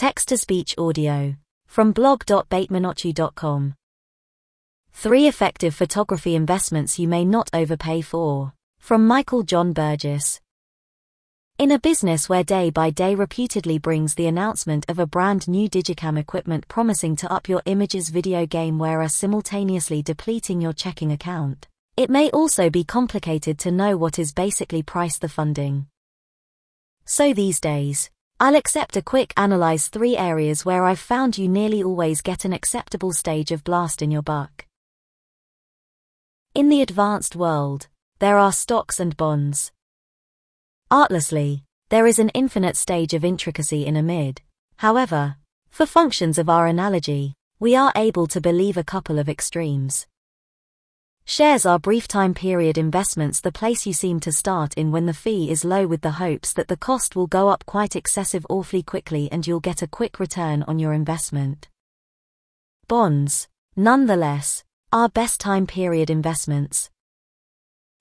Text-to-speech audio. From blog.batemanotchu.com. Three effective photography investments you may not overpay for. From Michael John Burgess. In a business where day by day reputedly brings the announcement of a brand new digicam equipment promising to up your images video game wearer simultaneously depleting your checking account, it may also be complicated to know what is basically price the funding. So these days, I'll accept a quick analyze three areas where I've found you nearly always get an acceptable stage of blast in your buck. In the advanced world, there are stocks and bonds. Artlessly, there is an infinite stage of intricacy in a mid. However, for functions of our analogy, we are able to believe a couple of extremes. Shares are brief time period investments the place you seem to start in when the fee is low with the hopes that the cost will go up quite excessive awfully quickly and you'll get a quick return on your investment. Bonds, nonetheless, are best time period investments.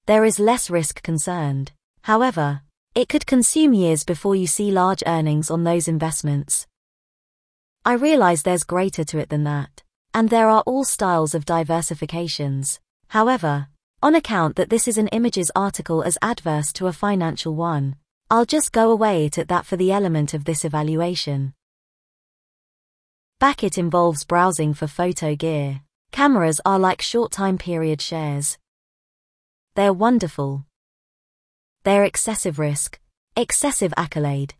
There is less risk concerned. However, it could consume years before you see large earnings on those investments. I realize there's greater to it than that. And there are all styles of diversifications. However, on account that this is an images article as adverse to a financial one, I'll just go away at that for the element of this evaluation. Back it involves browsing for photo gear. Cameras are like short time period shares. They're wonderful. They're excessive risk, excessive accolade.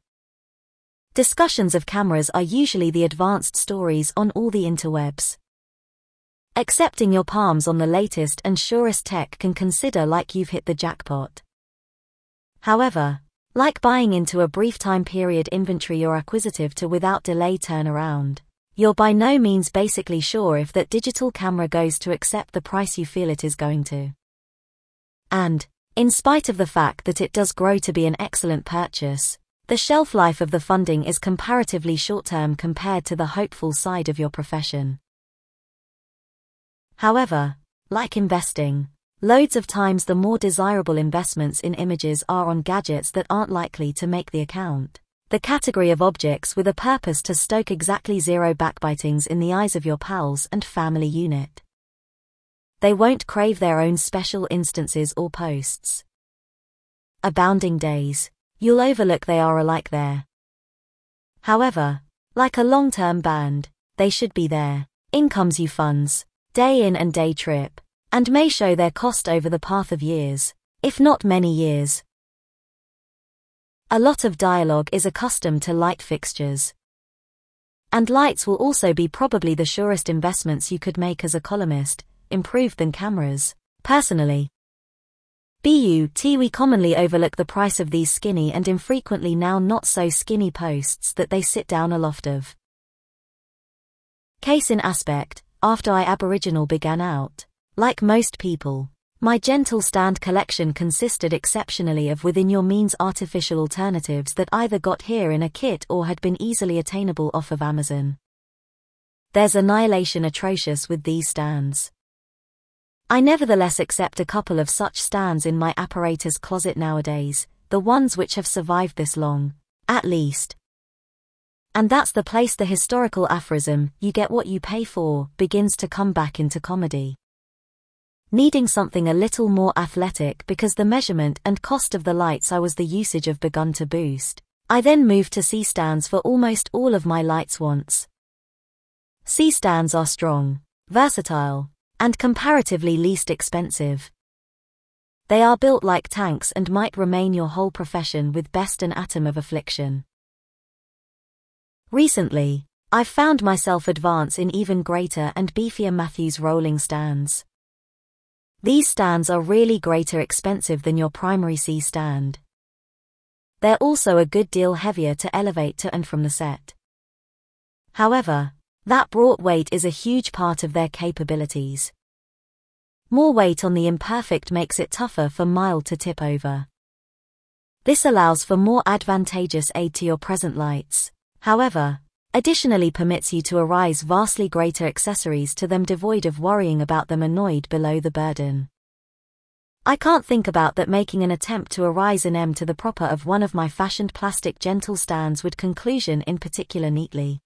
Discussions of cameras are usually the advanced stories on all the interwebs. Accepting your palms on the latest and surest tech can consider like you've hit the jackpot. However, like buying into a brief time period inventory you're acquisitive to without delay turnaround. You're by no means basically sure if that digital camera goes to accept the price you feel it is going to. And, in spite of the fact that it does grow to be an excellent purchase, the shelf life of the funding is comparatively short term compared to the hopeful side of your profession. However, like investing, loads of times the more desirable investments in images are on gadgets that aren't likely to make the account. The category of objects with a purpose to stoke exactly zero backbitings in the eyes of your pals and family unit. They won't crave their own special instances or posts. Abounding days, you'll overlook they are alike there. However, like a long-term band, they should be there. Incomes you funds, day in and day trip, and may show their cost over the path of years, if not many years. A lot of dialogue is accustomed to light fixtures. And lights will also be probably the surest investments you could make as a columnist, improved than cameras. Personally, BUT we commonly overlook the price of these skinny and infrequently now not so skinny posts that they sit down aloft of. Case in aspect, after I Aboriginal began out. Like most people, my gentle stand collection consisted exceptionally of within your means artificial alternatives that either got here in a kit or had been easily attainable off of Amazon. There's annihilation atrocious with these stands. I nevertheless accept a couple of such stands in my apparatus closet nowadays, the ones which have survived this long, at least, and that's the place the historical aphorism, you get what you pay for, begins to come back into comedy. Needing something a little more athletic because the measurement and cost of the lights I was the usage of begun to boost. I then moved to C stands for almost all of my lights wants. C stands are strong, versatile, and comparatively least expensive. They are built like tanks and might remain your whole profession with best an atom of affliction. Recently, I've found myself advance in even greater and beefier Matthews rolling stands. These stands are really greater expensive than your primary C stand. They're also a good deal heavier to elevate to and from the set. However, that brought weight is a huge part of their capabilities. More weight on the imperfect makes it tougher for mild to tip over. This allows for more advantageous aid to your present lights however, additionally permits you to arise vastly greater accessories to them devoid of worrying about them annoyed below the burden. I can't think about that making an attempt to arise an M to the proper of one of my fashioned plastic gentle stands would conclusion in particular neatly.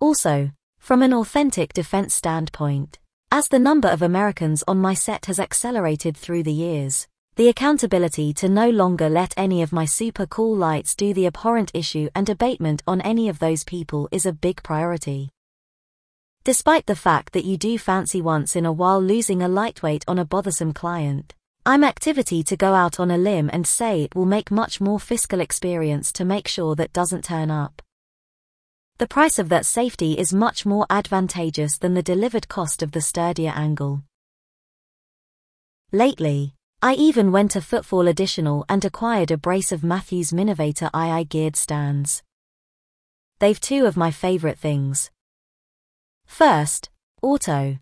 Also, from an authentic defense standpoint, as the number of Americans on my set has accelerated through the years, the accountability to no longer let any of my super cool lights do the abhorrent issue and abatement on any of those people is a big priority. Despite the fact that you do fancy once in a while losing a lightweight on a bothersome client, I'm activity to go out on a limb and say it will make much more fiscal experience to make sure that doesn't turn up. The price of that safety is much more advantageous than the delivered cost of the sturdier angle. Lately, I even went a footfall additional and acquired a brace of Matthews Minovator II geared stands. They've two of my favorite things. First, auto.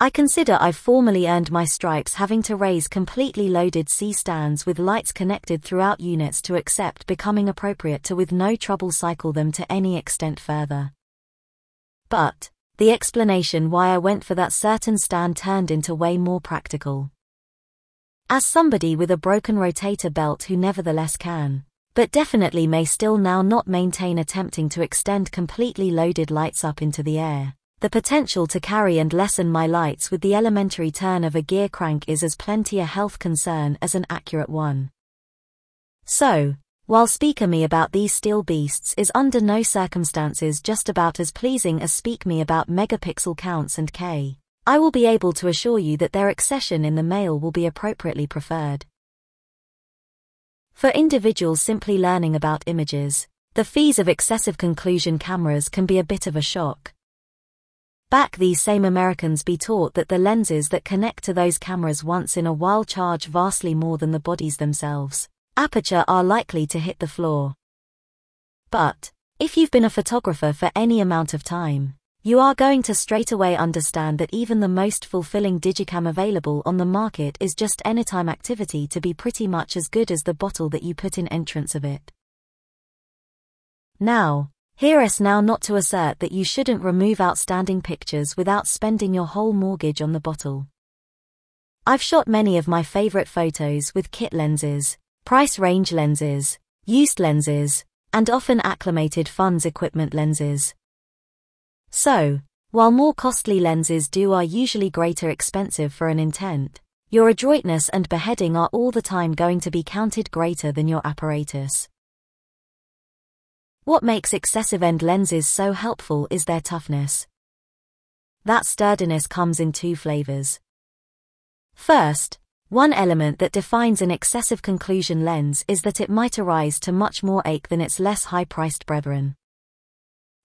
I consider I've formally earned my stripes having to raise completely loaded C stands with lights connected throughout units to accept becoming appropriate to with no trouble cycle them to any extent further. But, the explanation why I went for that certain stand turned into way more practical. As somebody with a broken rotator belt who nevertheless can, but definitely may still now not maintain attempting to extend completely loaded lights up into the air. The potential to carry and lessen my lights with the elementary turn of a gear crank is as plenty a health concern as an accurate one. So, while speaker me about these steel beasts is under no circumstances just about as pleasing as speak me about megapixel counts and K, I will be able to assure you that their accession in the mail will be appropriately preferred. For individuals simply learning about images, the fees of excessive conclusion cameras can be a bit of a shock. Back these same Americans be taught that the lenses that connect to those cameras once in a while charge vastly more than the bodies themselves. Aperture are likely to hit the floor. But, if you've been a photographer for any amount of time, you are going to straight away understand that even the most fulfilling digicam available on the market is just anytime activity to be pretty much as good as the bottle that you put in entrance of it. Now, Hear us now not to assert that you shouldn't remove outstanding pictures without spending your whole mortgage on the bottle. I've shot many of my favorite photos with kit lenses, price range lenses, used lenses, and often acclimated funds equipment lenses. So, while more costly lenses do are usually greater expensive for an intent, your adroitness and beheading are all the time going to be counted greater than your apparatus. What makes excessive end lenses so helpful is their toughness. That sturdiness comes in two flavors. First, one element that defines an excessive conclusion lens is that it might arise to much more ache than its less high-priced brethren.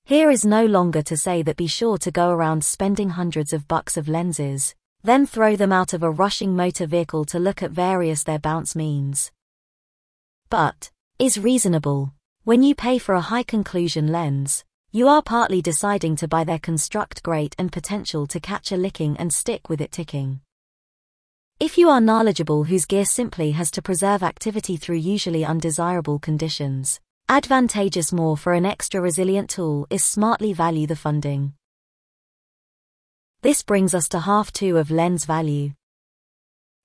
Here is no longer to say that be sure to go around spending hundreds of bucks of lenses, then throw them out of a rushing motor vehicle to look at various their bounce means. But, is reasonable, when you pay for a high conclusion lens, you are partly deciding to buy their construct great and potential to catch a licking and stick with it ticking. If you are knowledgeable whose gear simply has to preserve activity through usually undesirable conditions, advantageous more for an extra resilient tool is smartly value the funding. This brings us to half two of lens value.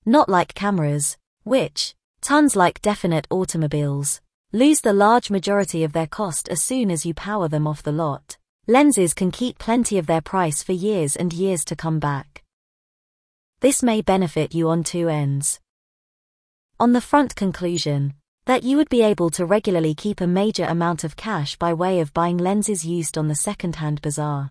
Not like cameras, which, tons like definite automobiles, lose the large majority of their cost as soon as you power them off the lot. Lenses can keep plenty of their price for years and years to come back. This may benefit you on two ends. On the front conclusion, that you would be able to regularly keep a major amount of cash by way of buying lenses used on the second-hand bazaar.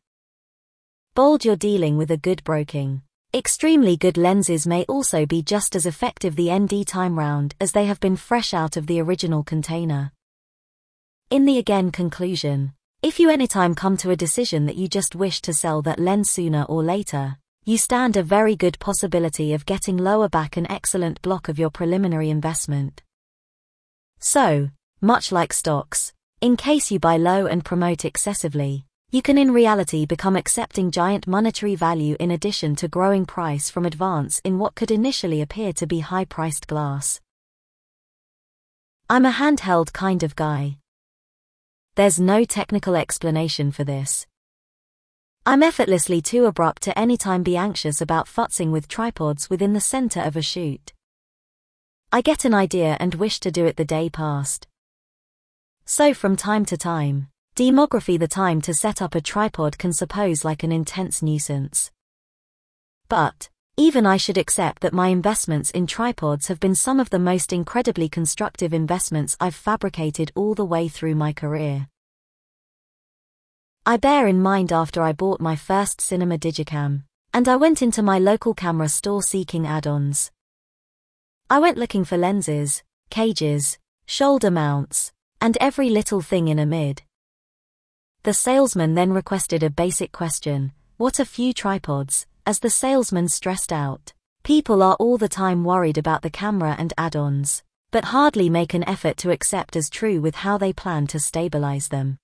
Bold you're dealing with a good broking. Extremely good lenses may also be just as effective the ND time round as they have been fresh out of the original container. In the again conclusion, if you anytime come to a decision that you just wish to sell that lens sooner or later, you stand a very good possibility of getting lower back an excellent block of your preliminary investment. So, much like stocks, in case you buy low and promote excessively, you can in reality become accepting giant monetary value in addition to growing price from advance in what could initially appear to be high priced glass. I'm a handheld kind of guy. There's no technical explanation for this. I'm effortlessly too abrupt to anytime be anxious about futzing with tripods within the center of a shoot. I get an idea and wish to do it the day past. So from time to time, demography the time to set up a tripod can suppose like an intense nuisance. But, even I should accept that my investments in tripods have been some of the most incredibly constructive investments I've fabricated all the way through my career. I bear in mind after I bought my first cinema digicam, and I went into my local camera store seeking add-ons. I went looking for lenses, cages, shoulder mounts, and every little thing in a mid. The salesman then requested a basic question, what a few tripods, as the salesman stressed out. People are all the time worried about the camera and add-ons, but hardly make an effort to accept as true with how they plan to stabilize them.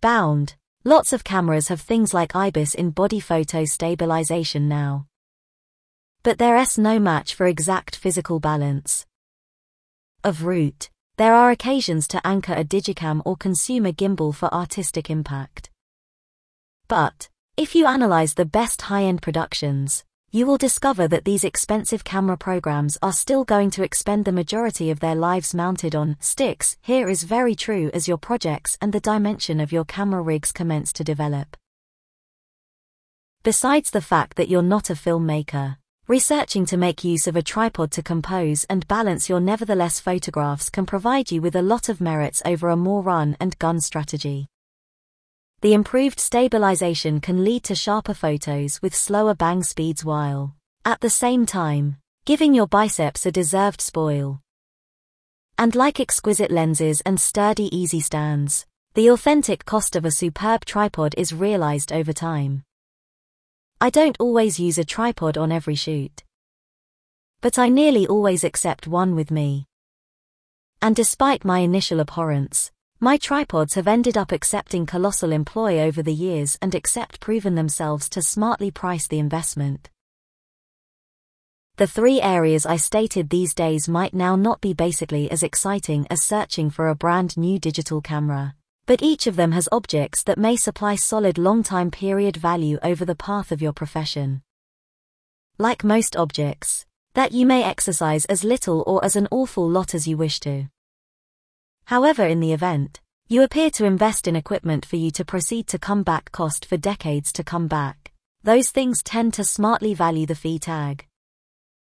Bound. Lots of cameras have things like IBIS in body photo stabilization now. But there's no match for exact physical balance. Of root, there are occasions to anchor a digicam or consumer gimbal for artistic impact. But, if you analyze the best high-end productions, you will discover that these expensive camera programs are still going to expend the majority of their lives mounted on sticks. Here is very true as your projects and the dimension of your camera rigs commence to develop. Besides the fact that you're not a filmmaker, researching to make use of a tripod to compose and balance your nevertheless photographs can provide you with a lot of merits over a more run and gun strategy the improved stabilization can lead to sharper photos with slower bang speeds while, at the same time, giving your biceps a deserved spoil. And like exquisite lenses and sturdy easy stands, the authentic cost of a superb tripod is realized over time. I don't always use a tripod on every shoot. But I nearly always accept one with me. And despite my initial abhorrence, my tripods have ended up accepting colossal employ over the years and accept proven themselves to smartly price the investment. The three areas I stated these days might now not be basically as exciting as searching for a brand new digital camera, but each of them has objects that may supply solid long time period value over the path of your profession. Like most objects, that you may exercise as little or as an awful lot as you wish to. However in the event, you appear to invest in equipment for you to proceed to come back cost for decades to come back. Those things tend to smartly value the fee tag.